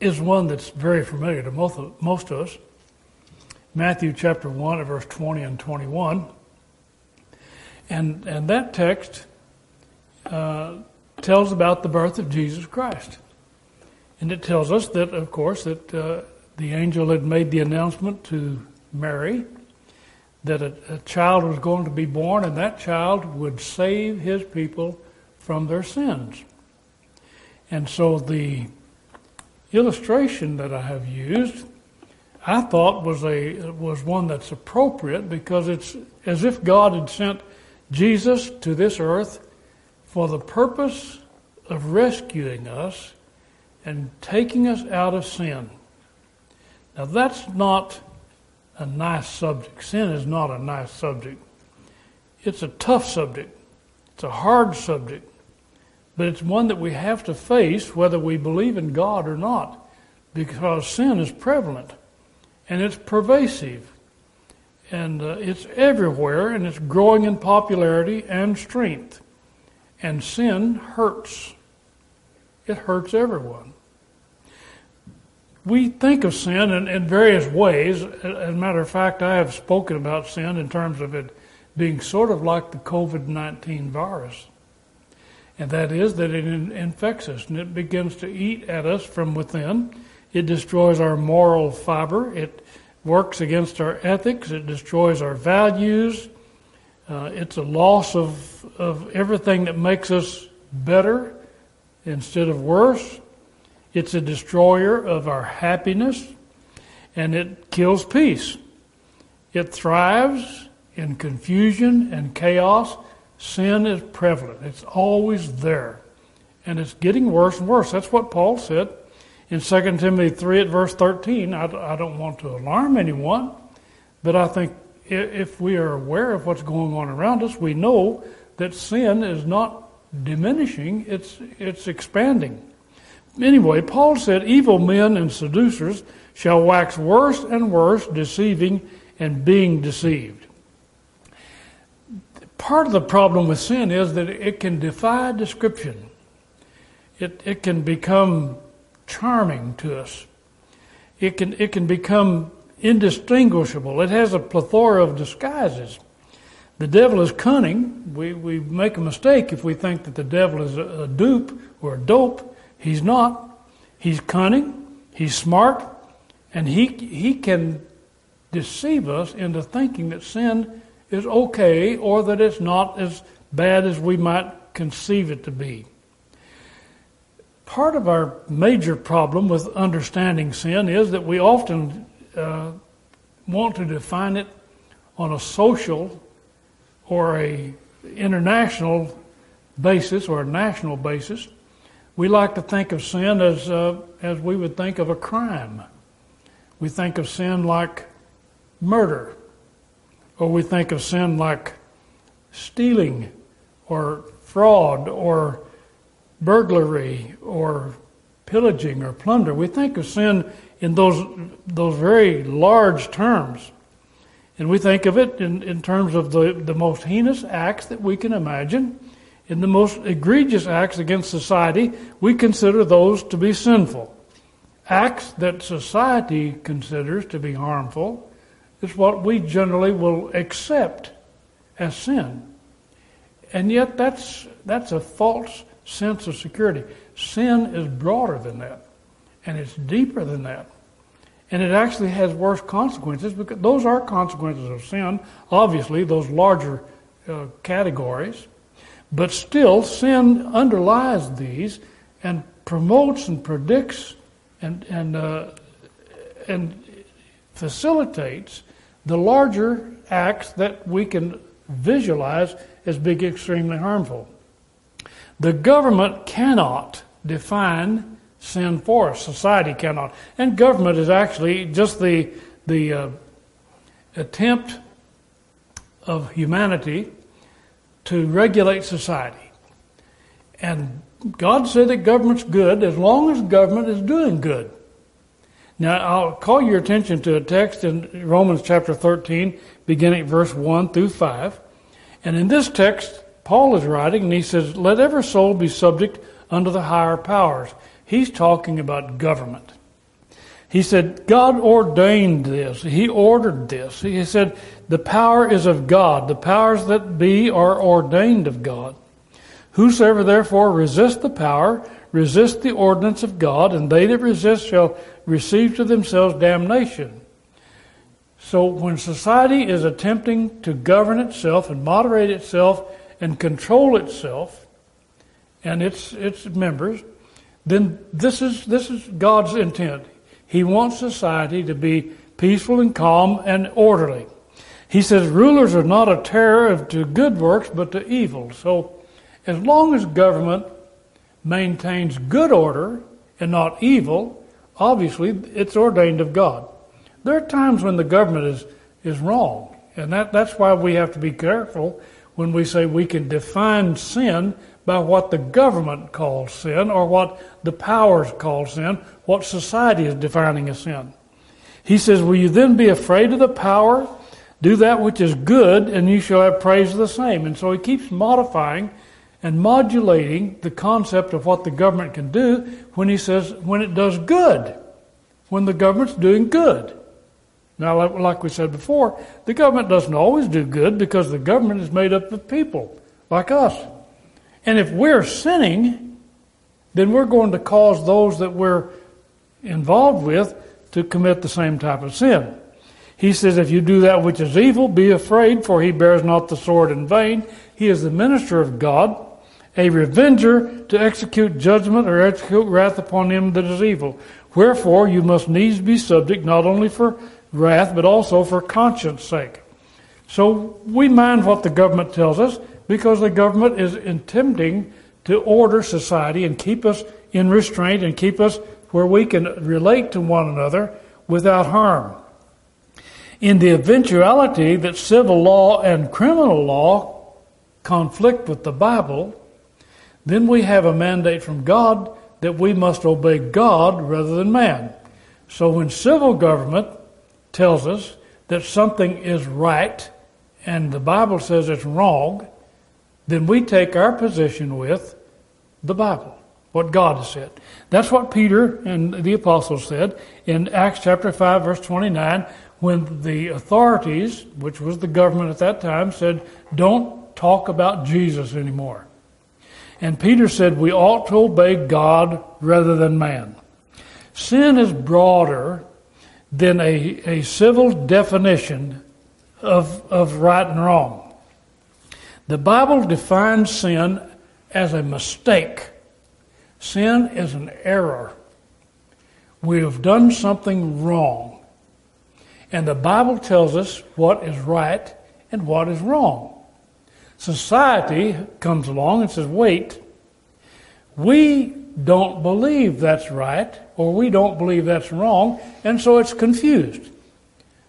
is one that's very familiar to most of, most of us. Matthew chapter 1, verse 20 and 21. And, and that text uh, tells about the birth of Jesus Christ. And it tells us that, of course, that uh, the angel had made the announcement to Mary that a, a child was going to be born, and that child would save his people from their sins. And so the illustration that I have used, I thought was a was one that's appropriate because it's as if God had sent Jesus to this earth for the purpose of rescuing us and taking us out of sin. Now that's not a nice subject. Sin is not a nice subject. It's a tough subject. It's a hard subject but it's one that we have to face whether we believe in God or not, because sin is prevalent and it's pervasive and uh, it's everywhere and it's growing in popularity and strength. And sin hurts. It hurts everyone. We think of sin in, in various ways. As a matter of fact, I have spoken about sin in terms of it being sort of like the COVID 19 virus and that is that it infects us and it begins to eat at us from within. It destroys our moral fiber. It works against our ethics. It destroys our values. Uh, it's a loss of, of everything that makes us better instead of worse. It's a destroyer of our happiness and it kills peace. It thrives in confusion and chaos Sin is prevalent. It's always there. And it's getting worse and worse. That's what Paul said in 2 Timothy 3 at verse 13. I, I don't want to alarm anyone, but I think if we are aware of what's going on around us, we know that sin is not diminishing, it's, it's expanding. Anyway, Paul said, Evil men and seducers shall wax worse and worse, deceiving and being deceived part of the problem with sin is that it can defy description. It, it can become charming to us. It can, it can become indistinguishable. It has a plethora of disguises. The devil is cunning. We, we make a mistake if we think that the devil is a, a dupe or a dope. He's not. He's cunning. He's smart. And he, he can deceive us into thinking that sin is okay or that it's not as bad as we might conceive it to be. Part of our major problem with understanding sin is that we often uh, want to define it on a social or a international basis or a national basis. We like to think of sin as uh, as we would think of a crime. We think of sin like murder or we think of sin like stealing or fraud or burglary or pillaging or plunder. We think of sin in those, those very large terms. And we think of it in, in terms of the, the most heinous acts that we can imagine. In the most egregious acts against society, we consider those to be sinful. Acts that society considers to be harmful is what we generally will accept as sin. And yet that's, that's a false sense of security. Sin is broader than that, and it's deeper than that. And it actually has worse consequences because those are consequences of sin, obviously, those larger uh, categories. But still, sin underlies these and promotes and predicts and, and, uh, and facilitates the larger acts that we can visualize as being extremely harmful. The government cannot define sin for us. Society cannot. And government is actually just the, the uh, attempt of humanity to regulate society. And God said that government's good as long as government is doing good. Now, I'll call your attention to a text in Romans chapter 13, beginning at verse 1 through 5. And in this text, Paul is writing, and he says, Let every soul be subject unto the higher powers. He's talking about government. He said, God ordained this. He ordered this. He said, the power is of God. The powers that be are ordained of God. Whosoever therefore resist the power, resist the ordinance of God, and they that resist shall receive to themselves damnation. So when society is attempting to govern itself and moderate itself and control itself and its its members, then this is this is God's intent. He wants society to be peaceful and calm and orderly. He says rulers are not a terror to good works, but to evil. So, as long as government maintains good order and not evil, obviously it's ordained of God. There are times when the government is, is wrong, and that, that's why we have to be careful when we say we can define sin by what the government calls sin or what the powers call sin, what society is defining as sin. He says, Will you then be afraid of the power? Do that which is good, and you shall have praise of the same. And so he keeps modifying and modulating the concept of what the government can do when he says, when it does good, when the government's doing good. Now, like we said before, the government doesn't always do good because the government is made up of people like us. And if we're sinning, then we're going to cause those that we're involved with to commit the same type of sin. He says, If you do that which is evil, be afraid, for he bears not the sword in vain. He is the minister of God, a revenger to execute judgment or execute wrath upon him that is evil. Wherefore you must needs be subject not only for wrath, but also for conscience sake. So we mind what the government tells us because the government is attempting to order society and keep us in restraint and keep us where we can relate to one another without harm. In the eventuality that civil law and criminal law conflict with the Bible, then we have a mandate from God that we must obey God rather than man. So when civil government tells us that something is right and the Bible says it's wrong, then we take our position with the Bible, what God has said. That's what Peter and the apostles said in Acts chapter 5, verse 29, when the authorities, which was the government at that time, said, Don't talk about Jesus anymore. And Peter said, We ought to obey God rather than man. Sin is broader than a, a civil definition of, of right and wrong. The Bible defines sin as a mistake. Sin is an error. We have done something wrong. And the Bible tells us what is right and what is wrong. Society comes along and says, wait, we don't believe that's right or we don't believe that's wrong, and so it's confused.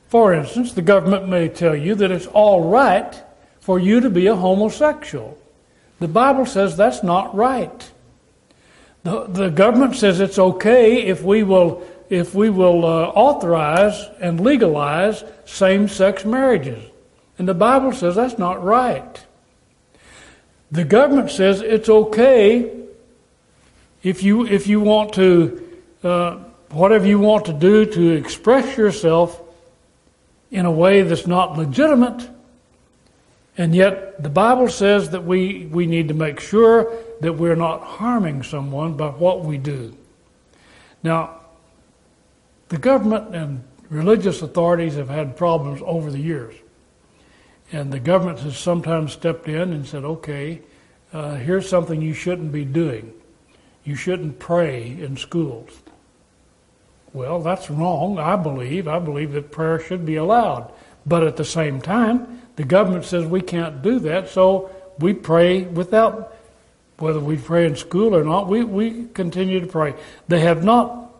For instance, the government may tell you that it's all right for you to be a homosexual. The Bible says that's not right. The, the government says it's okay if we will, if we will uh, authorize and legalize same sex marriages. And the Bible says that's not right. The government says it's okay if you, if you want to, uh, whatever you want to do to express yourself in a way that's not legitimate, and yet, the Bible says that we, we need to make sure that we're not harming someone by what we do. Now, the government and religious authorities have had problems over the years. And the government has sometimes stepped in and said, okay, uh, here's something you shouldn't be doing. You shouldn't pray in schools. Well, that's wrong, I believe. I believe that prayer should be allowed. But at the same time, the government says we can't do that, so we pray without whether we pray in school or not, we, we continue to pray. They have not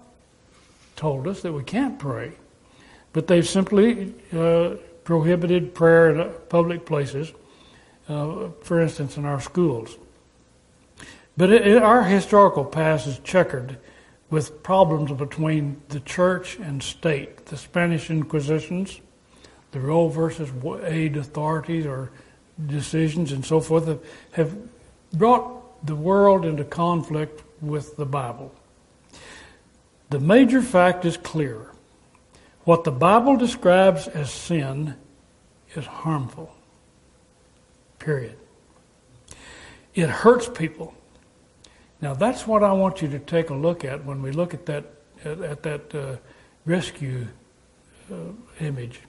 told us that we can't pray, but they've simply uh, prohibited prayer in public places, uh, for instance, in our schools. But it, it, our historical past is checkered with problems between the church and state, the Spanish Inquisitions, the Roe versus Wade authorities or decisions and so forth have, have brought the world into conflict with the Bible. The major fact is clear. What the Bible describes as sin is harmful. Period. It hurts people. Now that's what I want you to take a look at when we look at that at, at that uh, rescue uh, image.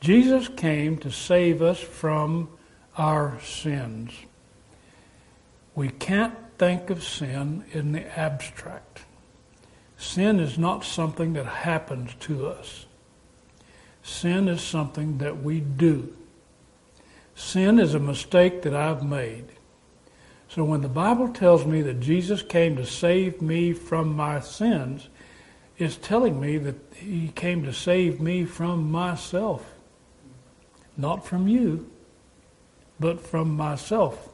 Jesus came to save us from our sins. We can't think of sin in the abstract. Sin is not something that happens to us. Sin is something that we do. Sin is a mistake that I've made. So when the Bible tells me that Jesus came to save me from my sins, it's telling me that he came to save me from myself. Not from you, but from myself.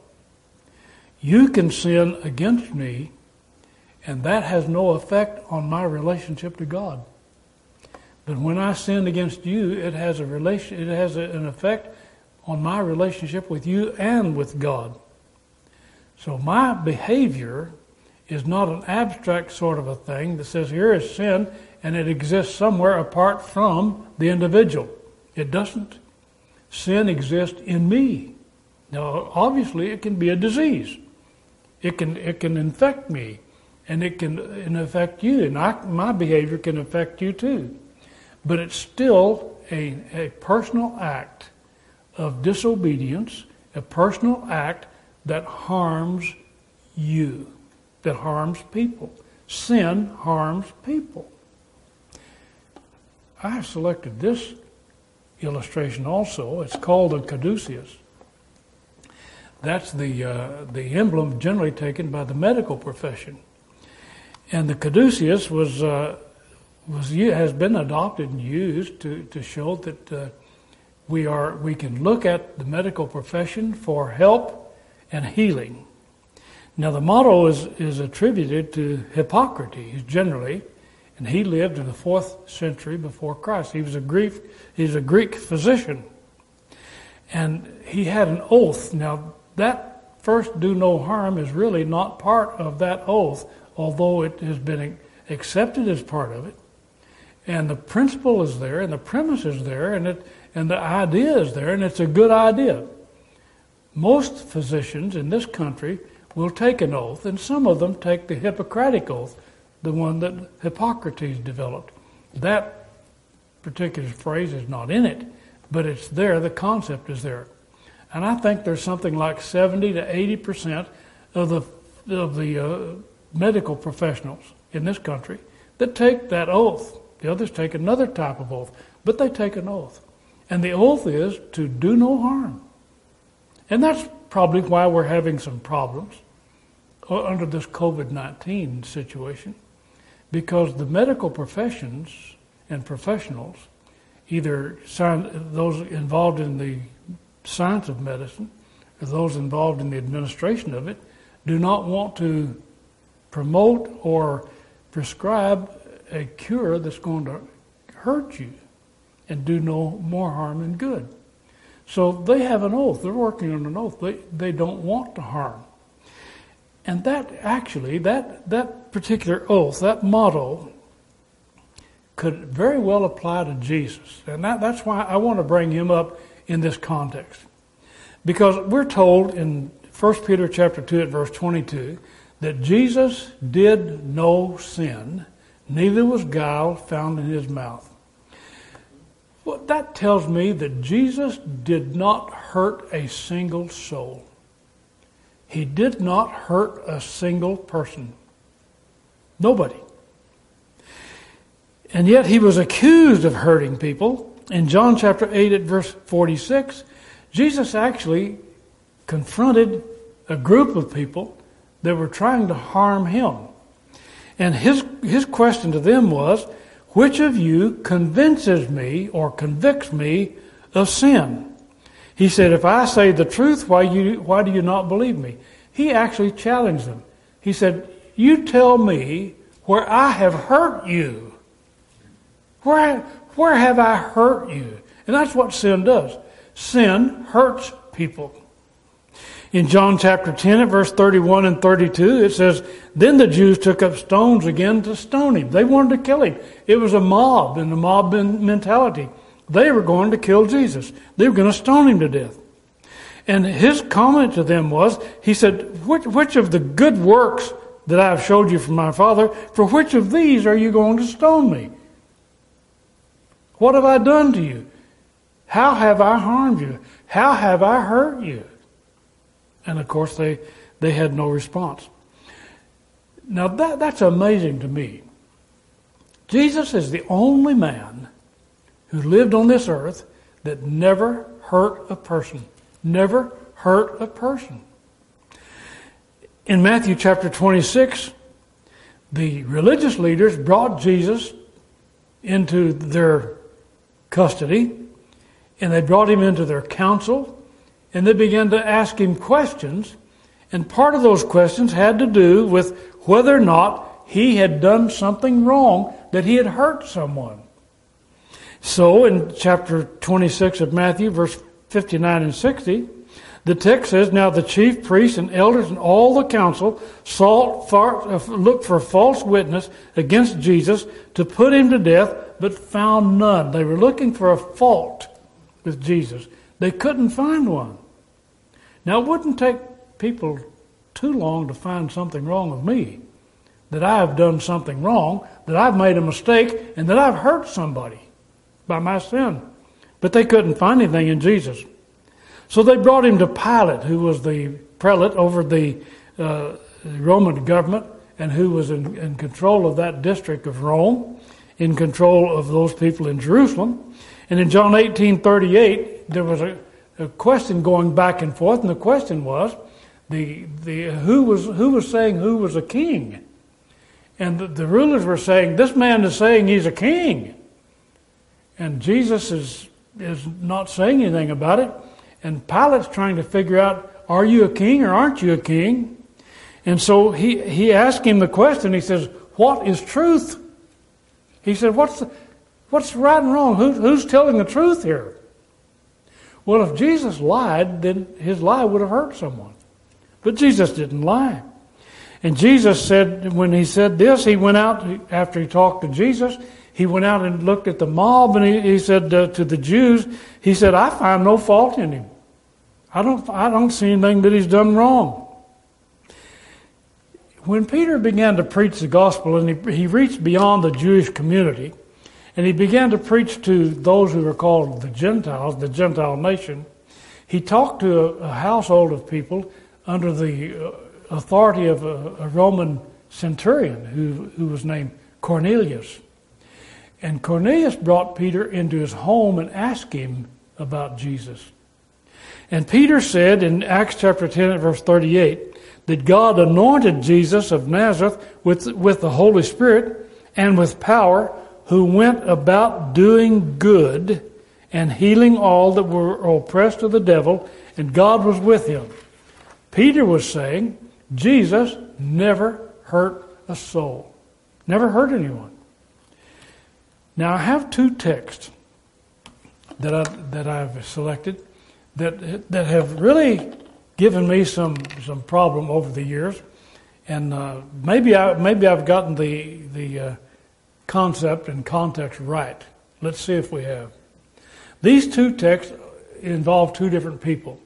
You can sin against me, and that has no effect on my relationship to God. But when I sin against you, it has a relation, it has an effect on my relationship with you and with God. So my behavior is not an abstract sort of a thing that says here is sin and it exists somewhere apart from the individual. It doesn't. Sin exists in me. Now, obviously, it can be a disease. It can it can infect me, and it can uh, affect you, and I, my behavior can affect you too. But it's still a, a personal act of disobedience, a personal act that harms you, that harms people. Sin harms people. I selected this illustration also. It's called a caduceus. That's the, uh, the emblem generally taken by the medical profession. And the caduceus was, uh, was, has been adopted and used to, to show that uh, we, are, we can look at the medical profession for help and healing. Now, the motto is, is attributed to Hippocrates generally, and he lived in the fourth century before Christ. He was a Greek, he was a Greek physician. And he had an oath. Now, that first do no harm is really not part of that oath, although it has been accepted as part of it. And the principle is there, and the premise is there, and, it, and the idea is there, and it's a good idea. Most physicians in this country will take an oath, and some of them take the Hippocratic oath, the one that Hippocrates developed. That particular phrase is not in it, but it's there, the concept is there. And I think there's something like 70 to 80 percent of the of the uh, medical professionals in this country that take that oath. The others take another type of oath, but they take an oath. And the oath is to do no harm. And that's probably why we're having some problems uh, under this COVID 19 situation, because the medical professions and professionals, either those involved in the science of medicine, or those involved in the administration of it, do not want to promote or prescribe a cure that's going to hurt you and do no more harm than good. So they have an oath. They're working on an oath. They, they don't want to harm. And that actually, that, that particular oath, that motto, could very well apply to Jesus. And that, that's why I want to bring him up in this context. Because we're told in 1 Peter chapter 2 at verse 22 that Jesus did no sin, neither was guile found in his mouth. Well, that tells me that Jesus did not hurt a single soul. He did not hurt a single person. Nobody. And yet he was accused of hurting people in John chapter 8 at verse 46, Jesus actually confronted a group of people that were trying to harm him. And his, his question to them was, which of you convinces me or convicts me of sin? He said, if I say the truth, why, you, why do you not believe me? He actually challenged them. He said, you tell me where I have hurt you. Where, where have I hurt you? And that's what sin does. Sin hurts people. In John chapter 10 at verse 31 and 32, it says, Then the Jews took up stones again to stone him. They wanted to kill him. It was a mob and a mob mentality. They were going to kill Jesus. They were going to stone him to death. And his comment to them was, he said, which, which of the good works that I have showed you from my Father, for which of these are you going to stone me? What have I done to you? How have I harmed you? How have I hurt you? And of course, they, they had no response. Now, that, that's amazing to me. Jesus is the only man who lived on this earth that never hurt a person. Never hurt a person. In Matthew chapter 26, the religious leaders brought Jesus into their custody and they brought him into their council and they began to ask him questions. And part of those questions had to do with whether or not he had done something wrong, that he had hurt someone. So in chapter 26 of Matthew, verse 59 and 60, the text says, Now the chief priests and elders and all the council sought for, uh, looked for false witness against Jesus to put him to death, but found none. They were looking for a fault with Jesus. They couldn't find one. Now, it wouldn't take people too long to find something wrong with me. That I have done something wrong, that I've made a mistake, and that I've hurt somebody by my sin. But they couldn't find anything in Jesus. So they brought him to Pilate, who was the prelate over the uh, Roman government and who was in, in control of that district of Rome, in control of those people in Jerusalem. And in John 18 38, there was a, a question going back and forth, and the question was the, the, who, was, who was saying who was a king? And the, the rulers were saying, This man is saying he's a king. And Jesus is, is not saying anything about it. And Pilate's trying to figure out, Are you a king or aren't you a king? And so he, he asked him the question. He says, What is truth? He said, What's, the, what's right and wrong? Who, who's telling the truth here? Well, if Jesus lied, then his lie would have hurt someone. But Jesus didn't lie. And Jesus said, when he said this, he went out after he talked to Jesus. He went out and looked at the mob and he, he said uh, to the Jews, he said, I find no fault in him. I don't, I don't see anything that he's done wrong. When Peter began to preach the gospel and he, he reached beyond the Jewish community, and he began to preach to those who were called the Gentiles, the Gentile nation. He talked to a, a household of people under the uh, authority of a, a, Roman centurion who, who was named Cornelius. And Cornelius brought Peter into his home and asked him about Jesus. And Peter said in Acts chapter 10 verse 38 that God anointed Jesus of Nazareth with, with the Holy Spirit and with power who went about doing good and healing all that were oppressed of the devil, and God was with him. Peter was saying, Jesus never hurt a soul, never hurt anyone. Now, I have two texts that, I, that I've selected that, that have really given me some, some problem over the years. And uh, maybe, I, maybe I've gotten the, the uh, concept and context right. Let's see if we have. These two texts involve two different people.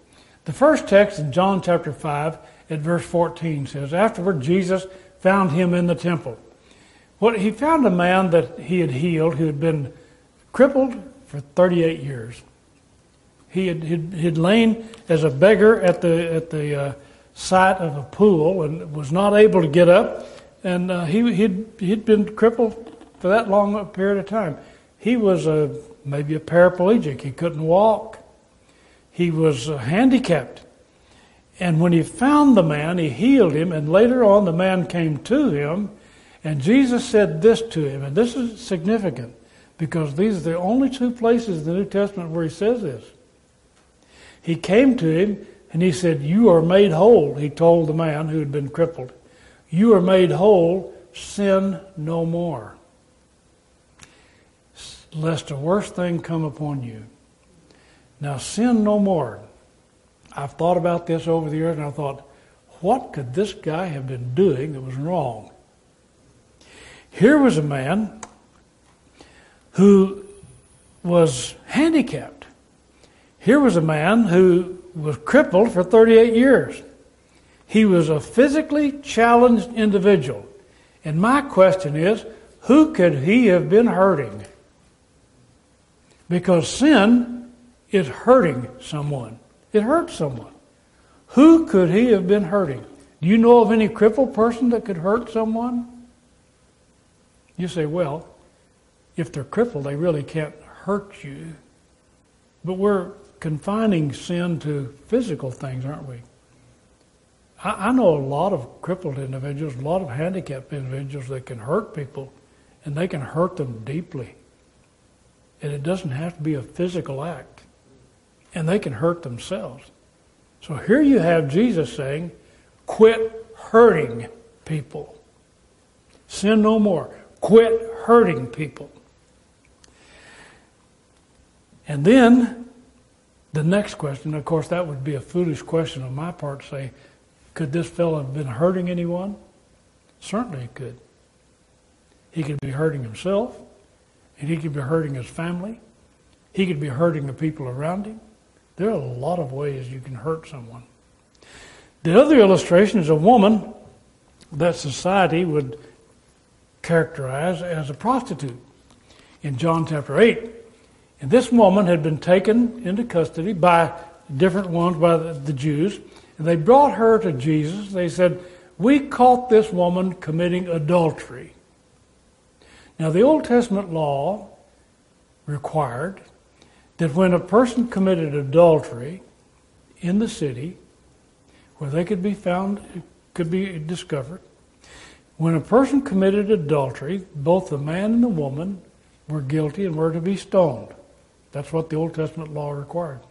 The first text in John chapter 5 at verse 14 says, Afterward, Jesus found him in the temple. What he found a man that he had healed who had been crippled for 38 years. He had, he'd, he'd lain as a beggar at the, at the uh, site of a pool and was not able to get up. And uh, he, he'd, he'd been crippled for that long a period of time. He was a, maybe a paraplegic. He couldn't walk. He was uh, handicapped. And when he found the man, he healed him, and later on the man came to him, and Jesus said this to him, and this is significant because these are the only two places in the New Testament where he says this. He came to him and he said, You are made whole, he told the man who had been crippled. You are made whole, sin no more. Lest a worse thing come upon you. Now, sin no more. I've thought about this over the years and I thought, what could this guy have been doing that was wrong? Here was a man who was handicapped. Here was a man who was crippled for 38 years. He was a physically challenged individual. And my question is who could he have been hurting? Because sin is hurting someone, it hurts someone. Who could he have been hurting? Do you know of any crippled person that could hurt someone? You say, well, if they're crippled, they really can't hurt you. But we're confining sin to physical things, aren't we? I, I know a lot of crippled individuals, a lot of handicapped individuals that can hurt people, and they can hurt them deeply. And it doesn't have to be a physical act. And they can hurt themselves. So here you have Jesus saying, quit hurting people. Sin no more. Quit hurting people. And then the next question, of course, that would be a foolish question on my part say, could this fellow have been hurting anyone? Certainly he could. He could be hurting himself, he could be hurting his family. He could be hurting the people around him. There are a lot of ways you can hurt someone. The other illustration is a woman that society would characterize as a prostitute in John chapter 8. And this woman had been taken into custody by different ones, by the, the Jews, and they brought her to Jesus. They said, We caught this woman committing adultery. Now, the Old Testament law required that when a person committed adultery in the city, where they could be found, could be discovered, when a person committed adultery, both the man and the woman were guilty and were to be stoned. That's what the Old Testament law required.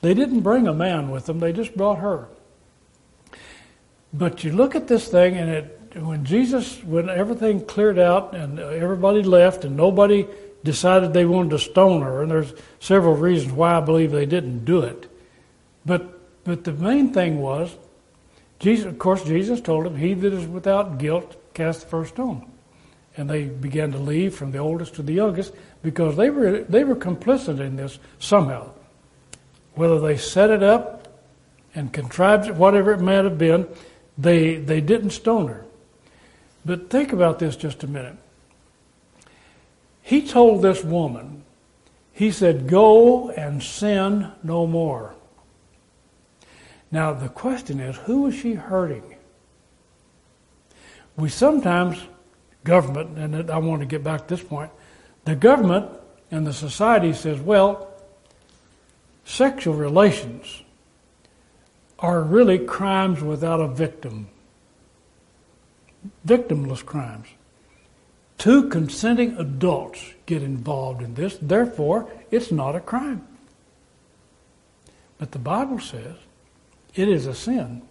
They didn't bring a man with them, they just brought her. But you look at this thing, and it, when Jesus, when everything cleared out and everybody left and nobody decided they wanted to stone her, and there's several reasons why I believe they didn't do it. But, but the main thing was, Jesus, of course, Jesus told him, He that is without guilt cast the first stone. And they began to leave from the oldest to the youngest because they were, they were complicit in this somehow. Whether they set it up and contrived it, whatever it might have been, they, they didn't stone her. But think about this just a minute. He told this woman, he said, Go and sin no more. Now, the question is, who is she hurting? We sometimes, government, and I want to get back to this point, the government and the society says, well, sexual relations are really crimes without a victim, victimless crimes. Two consenting adults get involved in this, therefore, it's not a crime. But the Bible says it is a sin.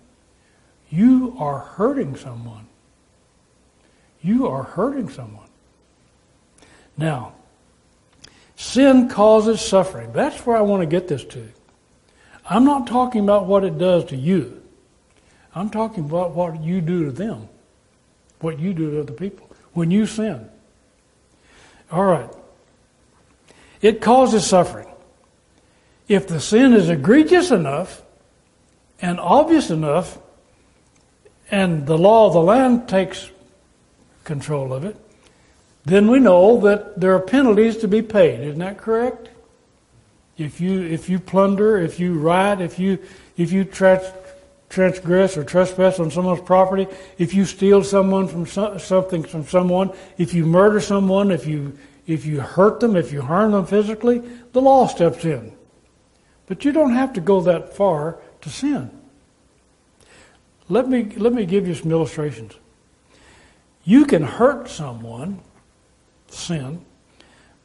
You are hurting someone. You are hurting someone. Now, sin causes suffering. That's where I want to get this to. I'm not talking about what it does to you. I'm talking about what you do to them, what you do to other people when you sin. All right. It causes suffering. If the sin is egregious enough and obvious enough, and the law of the land takes control of it, then we know that there are penalties to be paid. Isn't that correct? If you if you plunder, if you riot, if you if you trans, transgress or trespass on someone's property, if you steal someone from so, something from someone, if you murder someone, if you if you hurt them, if you harm them physically, the law steps in. But you don't have to go that far to sin. Let me, let me give you some illustrations. You can hurt someone, sin,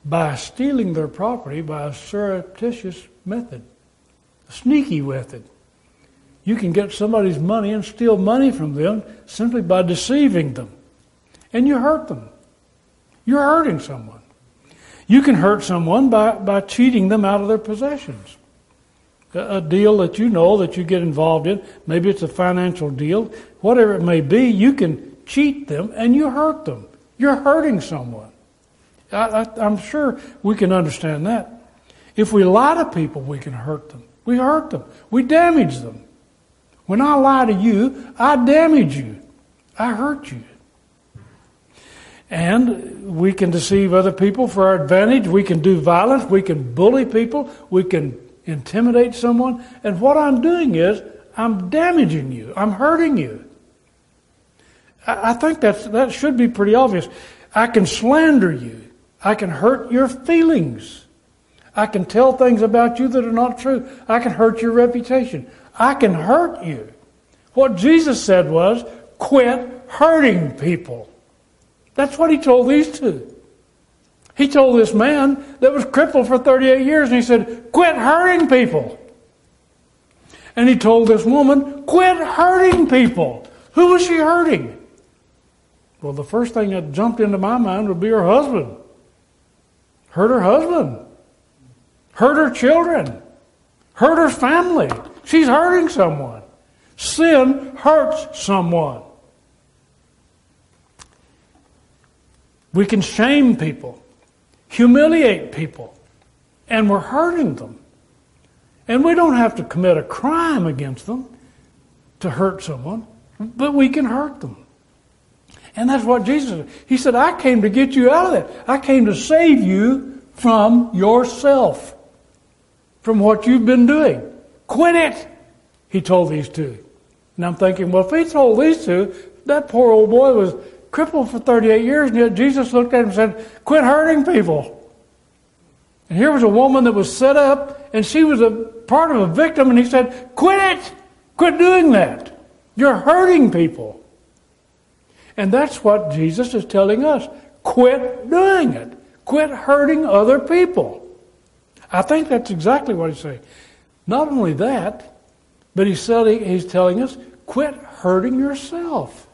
by stealing their property by a surreptitious method, a sneaky method. You can get somebody's money and steal money from them simply by deceiving them. And you hurt them. You're hurting someone. You can hurt someone by, by cheating them out of their possessions. A, a deal that you know that you get involved in, maybe it's a financial deal, whatever it may be, you can cheat them and you hurt them. You're hurting someone. I, am sure we can understand that. If we lie to people, we can hurt them. We hurt them. We damage them. When I lie to you, I damage you. I hurt you. And we can deceive other people for our advantage. We can do violence. We can bully people. We can intimidate someone. And what I'm doing is I'm damaging you. I'm hurting you. I think that's, that should be pretty obvious. I can slander you. I can hurt your feelings. I can tell things about you that are not true. I can hurt your reputation. I can hurt you. What Jesus said was, quit hurting people. That's what he told these two. He told this man that was crippled for 38 years, and he said, quit hurting people. And he told this woman, quit hurting people. Who was she hurting? Well, the first thing that jumped into my mind would be her husband hurt her husband, hurt her children, hurt her family. She's hurting someone. Sin hurts someone. We can shame people, humiliate people, and we're hurting them. And we don't have to commit a crime against them to hurt someone, but we can hurt them. And that's what Jesus said. He said, I came to get you out of that. I came to save you from yourself, from what you've been doing. Quit it, he told these two. And I'm thinking, well, if he told these two, that poor old boy was crippled for 38 years, and yet Jesus looked at him and said, Quit hurting people. And here was a woman that was set up, and she was a part of a victim, and he said, Quit it! Quit doing that. You're hurting people. And that's what Jesus is telling us. Quit doing it. Quit hurting other people. I think that's exactly what he's saying. Not only that, but he's, telling, he's telling us quit hurting yourself.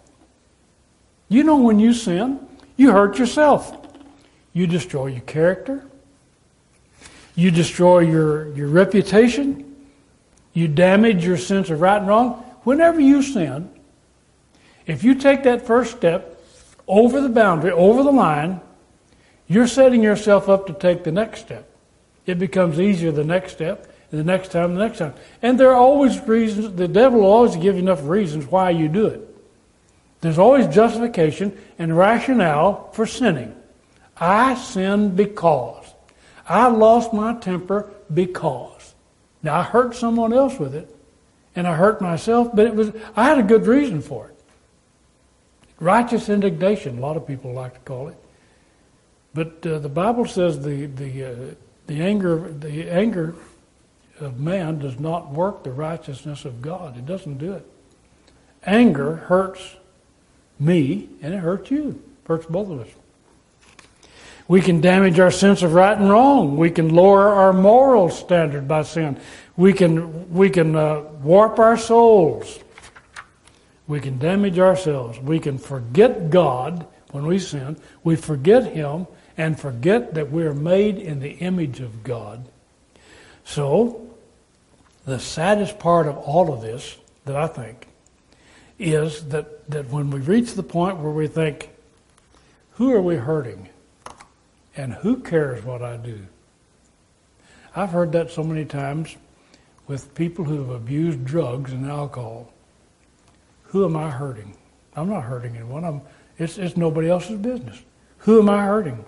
You know, when you sin, you hurt yourself. You destroy your character. You destroy your, your reputation. You damage your sense of right and wrong. Whenever you sin, if you take that first step over the boundary, over the line, you're setting yourself up to take the next step. It becomes easier the next step, the next time, the next time. And there are always reasons, the devil will always give you enough reasons why you do it. There's always justification and rationale for sinning. I sinned because. I lost my temper because. Now I hurt someone else with it, and I hurt myself, but it was I had a good reason for it. Righteous indignation, a lot of people like to call it. But uh, the Bible says the the uh, the anger the anger of man does not work the righteousness of God. It doesn't do it. Anger hurts me, and it hurts you. It hurts both of us. We can damage our sense of right and wrong. We can lower our moral standard by sin. We can, we can uh, warp our souls. We can damage ourselves. We can forget God when we sin. We forget Him and forget that we are made in the image of God. So, the saddest part of all of this, that I think, is that, that when we reach the point where we think, who are we hurting? And who cares what I do? I've heard that so many times with people who have abused drugs and alcohol. Who am I hurting? I'm not hurting anyone. I'm, it's, it's nobody else's business. Who am I hurting?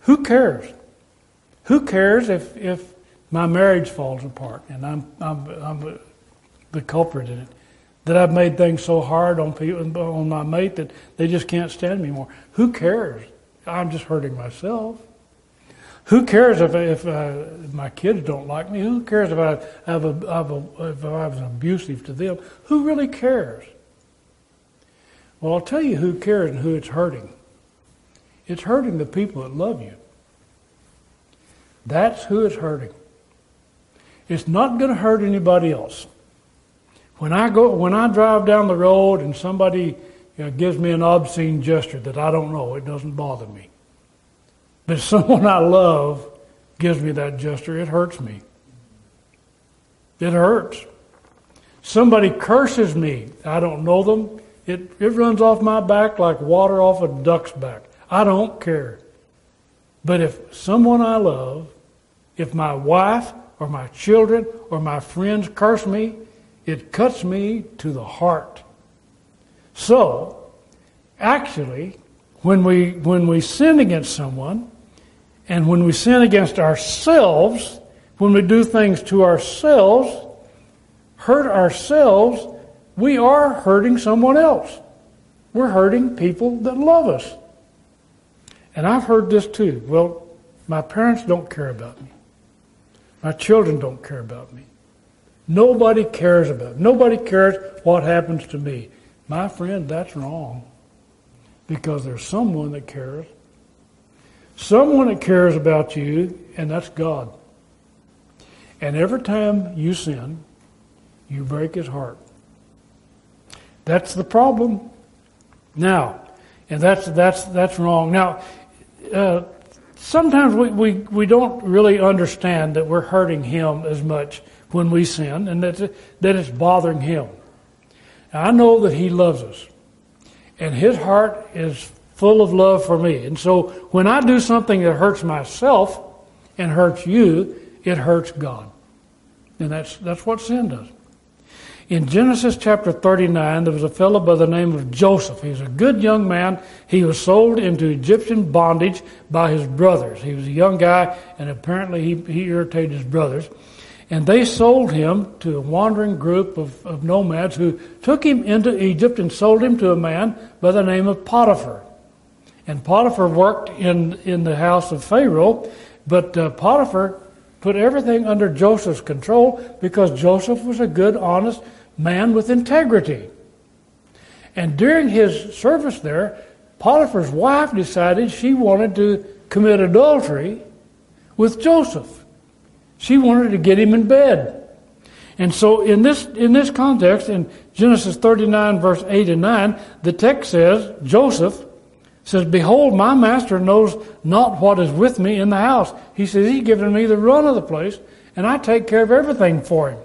Who cares? Who cares if, if my marriage falls apart and I'm, I'm, I'm the culprit in it? that I've made things so hard on people, on my mate that they just can't stand me more. Who cares? I'm just hurting myself. Who cares if, if uh, my kids don't like me? Who cares if I, have have a, if I was abusive to them? Who really cares? Well, I'll tell you who cares and who it's hurting. It's hurting the people that love you. That's who it's hurting. It's not going to hurt anybody else. When I go, when I drive down the road and somebody you know, gives me an obscene gesture that I don't know, it doesn't bother me. But someone I love gives me that gesture, it hurts me. It hurts. Somebody curses me, I don't know them, it, it runs off my back like water off a duck's back. I don't care. But if someone I love, if my wife or my children or my friends curse me, it cuts me to the heart. So, actually, when we, when we sin against someone, and when we sin against ourselves, when we do things to ourselves, hurt ourselves, we are hurting someone else. We're hurting people that love us. And I've heard this too. Well, my parents don't care about me. My children don't care about me. Nobody cares about me. Nobody cares what happens to me. My friend, that's wrong. Because there's someone that cares. Someone that cares about you, and that's God. And every time you sin, you break his heart. That's the problem. Now, and that's that's that's wrong. Now, uh, sometimes we, we, we don't really understand that we're hurting him as much when we sin, and that that it's bothering him. Now, I know that he loves us, and his heart is full of love for me. And so, when I do something that hurts myself and hurts you, it hurts God, and that's that's what sin does. In Genesis chapter 39, there was a fellow by the name of Joseph. He was a good young man. He was sold into Egyptian bondage by his brothers. He was a young guy, and apparently he, he irritated his brothers. And they sold him to a wandering group of, of nomads who took him into Egypt and sold him to a man by the name of Potiphar. And Potiphar worked in, in the house of Pharaoh, but uh, Potiphar put everything under Joseph's control because Joseph was a good, honest man with integrity. And during his service there, Potiphar's wife decided she wanted to commit adultery with Joseph. She wanted to get him in bed. And so in this in this context, in Genesis 39, verse 8 and 9, the text says, Joseph says, Behold, my master knows not what is with me in the house. He says, He's given me the run of the place, and I take care of everything for him.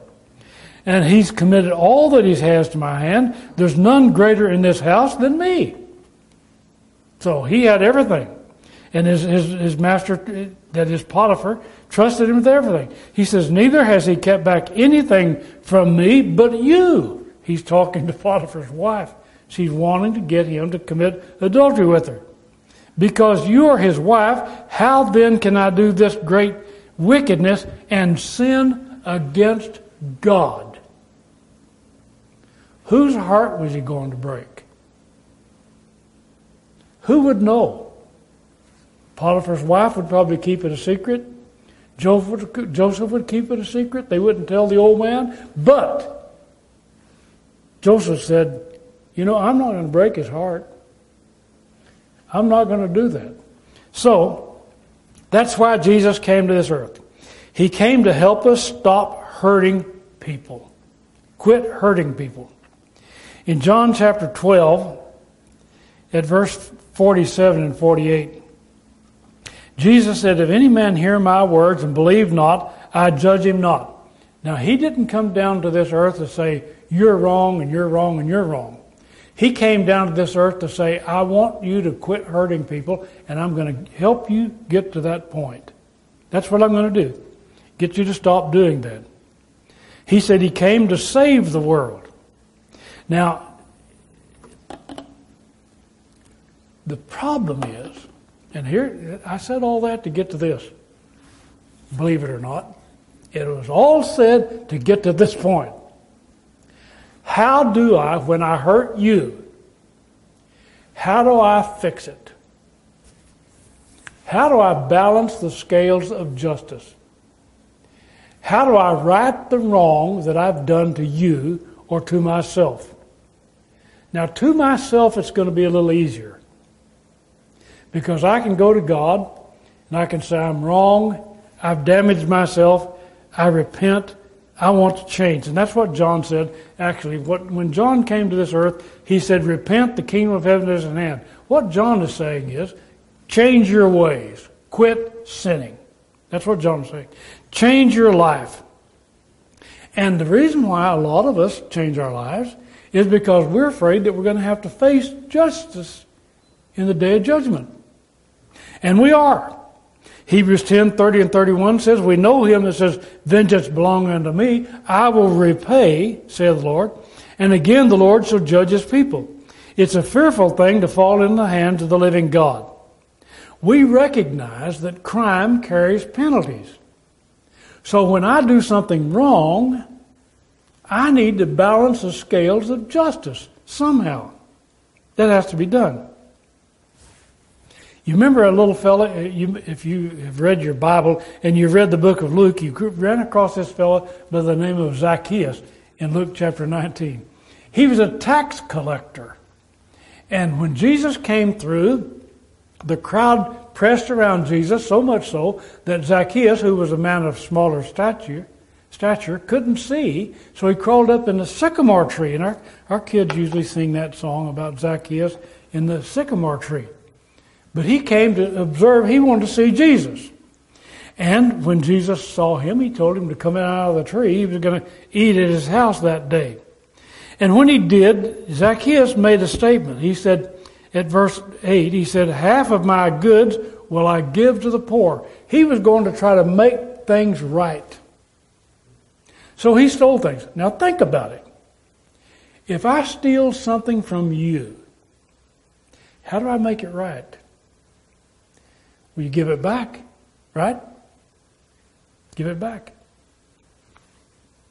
And he's committed all that he has to my hand. There's none greater in this house than me. So he had everything. And his, his, his master, that is Potiphar, trusted him with everything. He says, Neither has he kept back anything from me but you. He's talking to Potiphar's wife. She's wanting to get him to commit adultery with her. Because you are his wife, how then can I do this great wickedness and sin against God? Whose heart was he going to break? Who would know? Potiphar's wife would probably keep it a secret. Joseph would, keep it a secret. They wouldn't tell the old man. But Joseph said, you know, I'm not going to break his heart. I'm not going to do that. So, that's why Jesus came to this earth. He came to help us stop hurting people. Quit hurting people. In John chapter 12, at verse 47 and 48, Jesus said, If any man hear my words and believe not, I judge him not. Now, he didn't come down to this earth to say, You're wrong and you're wrong and you're wrong. He came down to this earth to say, I want you to quit hurting people, and I'm going to help you get to that point. That's what I'm going to do. Get you to stop doing that. He said he came to save the world. Now, the problem is, and here, I said all that to get to this. Believe it or not, it was all said to get to this point. How do I, when I hurt you, how do I fix it? How do I balance the scales of justice? How do I right the wrong that I've done to you or to myself? Now, to myself, it's going to be a little easier because I can go to God and I can say, I'm wrong, I've damaged myself, I repent, I want to change. And that's what John said. Actually, what, when John came to this earth, he said, Repent, the kingdom of heaven is at hand. What John is saying is, change your ways, quit sinning. That's what John's saying. Change your life. And the reason why a lot of us change our lives is because we're afraid that we're going to have to face justice in the day of judgment. And we are. Hebrews 10, 30 and 31 says, We know him that says, Vengeance belong unto me. I will repay, saith the Lord. And again the Lord shall judge his people. It's a fearful thing to fall in the hands of the living God. We recognize that crime carries penalties. So when I do something wrong, I need to balance the scales of justice somehow. That has to be done. You remember a little fella, uh, if you have read your Bible and you've read the book of Luke, you ran across this fellow by the name of Zacchaeus in Luke chapter 19. He was a tax collector. And when Jesus came through, the crowd pressed around Jesus so much so that Zacchaeus, who was a man of smaller stature, stature couldn't see, so he crawled up in the sycamore tree. And our, our kids usually sing that song about Zacchaeus in the sycamore tree. But he came to observe, he wanted to see Jesus. And when Jesus saw him, he told him to come out of the tree. He was going to eat at his house that day. And when he did, Zacchaeus made a statement. He said, at verse 8, he said, Half of my goods will I give to the poor. He was going to try to make things right. So he stole things. Now think about it. If I steal something from you, how do I make it right? Will you give it back? Right? Give it back.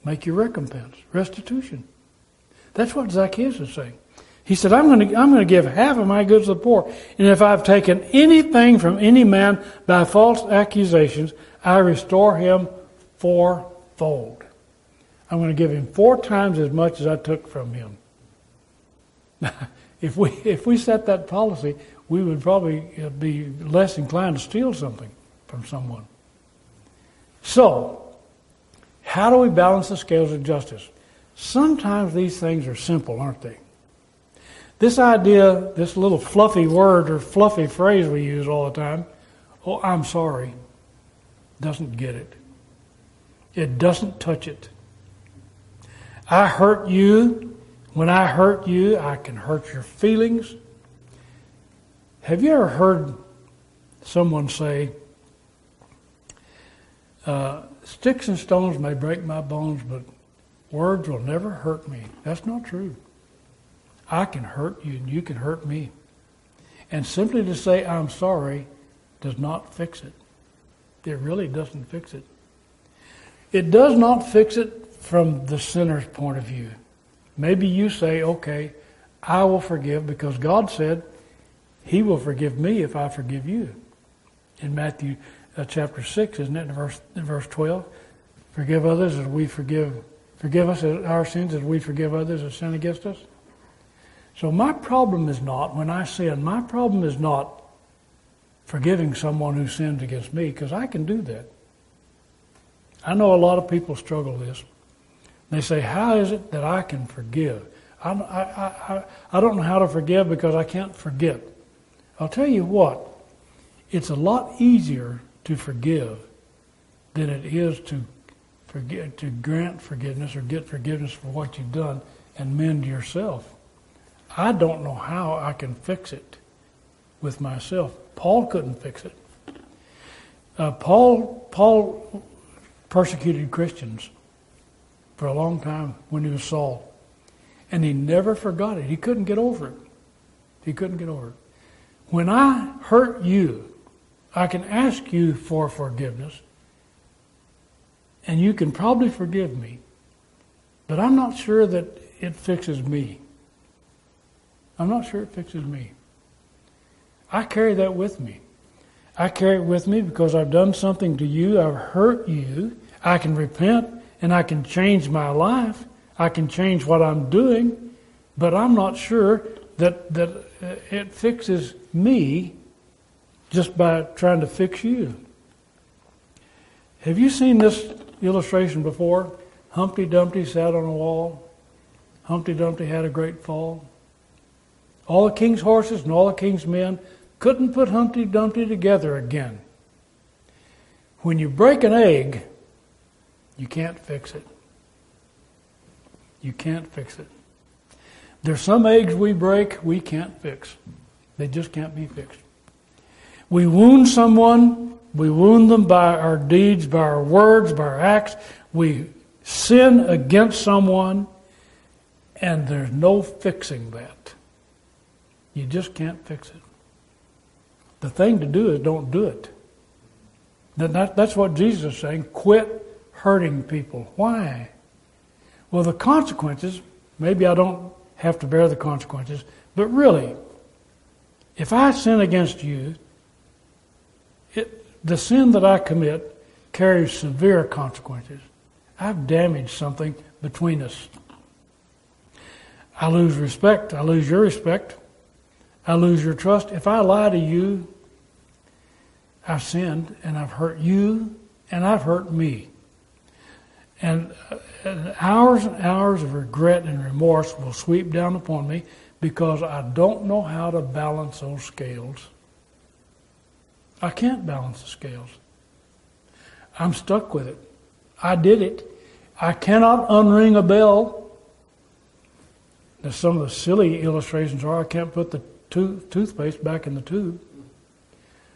Make your recompense, restitution. That's what Zacchaeus is saying. He said, I'm going, to, I'm going to give half of my goods to the poor. And if I've taken anything from any man by false accusations, I restore him fourfold. I'm going to give him four times as much as I took from him. if we, if we set that policy, we would probably uh, be less inclined to steal something from someone. So, how do we balance the scales of justice? Sometimes these things are simple, aren't they? This idea, this little fluffy word or fluffy phrase we use all the time, oh, I'm sorry, doesn't get it. It doesn't touch it. I hurt you. When I hurt you, I can hurt your feelings. Have you ever heard someone say, uh, Sticks and stones may break my bones, but words will never hurt me? That's not true. I can hurt you and you can hurt me. And simply to say, I'm sorry, does not fix it. It really doesn't fix it. It does not fix it from the sinner's point of view. Maybe you say, okay, I will forgive because God said, he will forgive me if I forgive you. In Matthew uh, chapter 6, isn't it, in verse, in verse 12? Forgive others as we forgive. Forgive us our sins as we forgive others that sin against us. So my problem is not, when I sin, my problem is not forgiving someone who sins against me, because I can do that. I know a lot of people struggle with this. They say, How is it that I can forgive? I, I, I, I don't know how to forgive because I can't forget. I'll tell you what, it's a lot easier to forgive than it is to forget, to grant forgiveness or get forgiveness for what you've done and mend yourself. I don't know how I can fix it with myself. Paul couldn't fix it. Uh, Paul, Paul persecuted Christians for a long time when he was Saul, and he never forgot it. He couldn't get over it. He couldn't get over it. When I hurt you, I can ask you for forgiveness, and you can probably forgive me, but I'm not sure that it fixes me. I'm not sure it fixes me. I carry that with me. I carry it with me because I've done something to you, I've hurt you. I can repent and I can change my life. I can change what I'm doing, but I'm not sure that, that uh, it fixes me just by trying to fix you. Have you seen this illustration before? Humpty Dumpty sat on a wall. Humpty Dumpty had a great fall. All the king's horses and all the king's men couldn't put Humpty Dumpty together again. When you break an egg, you can't fix it. You can't fix it. There's some eggs we break we can't fix. They just can't be fixed. We wound someone, we wound them by our deeds, by our words, by our acts. We sin against someone, and there's no fixing that. You just can't fix it. The thing to do is don't do it. That, that's what Jesus is saying. Quit hurting people. Why? Well, the consequences, maybe I don't have to bear the consequences, but really, if I sin against you, it, the sin that I commit carries severe consequences. I've damaged something between us. I lose respect. I lose your respect. I lose your trust. If I lie to you, I've sinned and I've hurt you and I've hurt me. And, and hours and hours of regret and remorse will sweep down upon me because I don't know how to balance those scales. I can't balance the scales. I'm stuck with it. I did it. I cannot unring a bell. Now, some of the silly illustrations are I can't put the tooth, toothpaste back in the tube.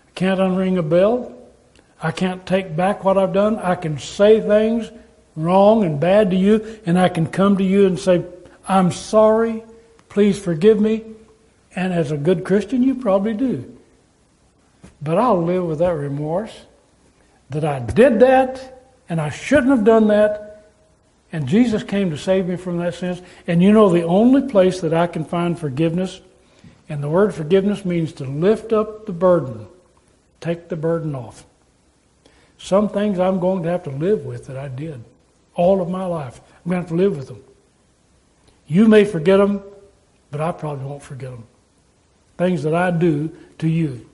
I can't unring a bell. I can't take back what I've done. I can say things wrong and bad to you, and I can come to you and say, I'm sorry. Please forgive me. And as a good Christian, you probably do. But I'll live with that remorse that I did that and I shouldn't have done that. And Jesus came to save me from that sin. And you know, the only place that I can find forgiveness, and the word forgiveness means to lift up the burden, take the burden off. Some things I'm going to have to live with that I did all of my life. I'm going to have to live with them. You may forget them, but I probably won't forget them. Things that I do to you.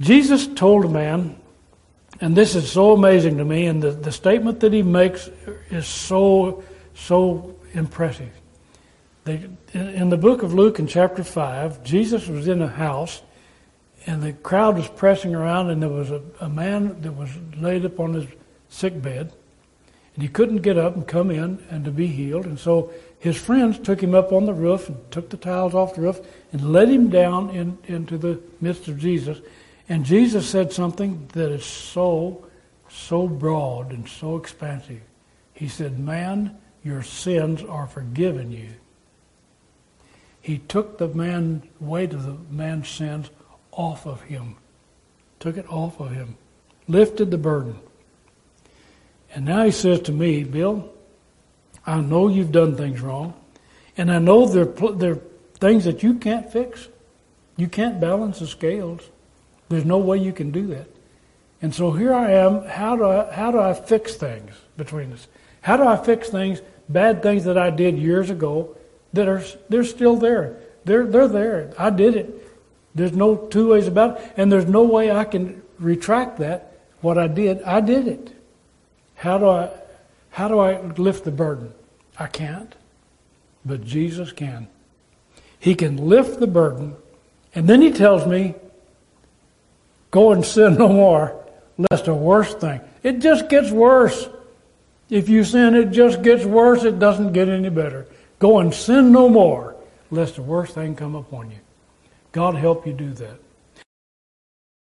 Jesus told a man, and this is so amazing to me, and the, the statement that he makes is so, so impressive. They, in the book of Luke in chapter 5, Jesus was in a house, and the crowd was pressing around, and there was a, a man that was laid upon his sick bed, and he couldn't get up and come in and to be healed. And so his friends took him up on the roof and took the tiles off the roof and let him down in, into the midst of Jesus. And Jesus said something that is so, so broad and so expansive. He said, Man, your sins are forgiven you. He took the man weight of the man's sins off of him. Took it off of him. Lifted the burden. And now he says to me, Bill, I know you've done things wrong. And I know there, there are things that you can't fix. You can't balance the scales. There's no way you can do that. And so here I am. How do I, how do I fix things between us? How do I fix things, bad things that I did years ago that are they're still there? They're they're there. I did it. There's no two ways about it, and there's no way I can retract that. What I did, I did it. How do I how do I lift the burden? I can't. But Jesus can. He can lift the burden, and then he tells me, Go and sin no more, lest a worse thing. It just gets worse. If you sin, it just gets worse. It doesn't get any better. Go and sin no more, lest a worse thing come upon you. God help you do that.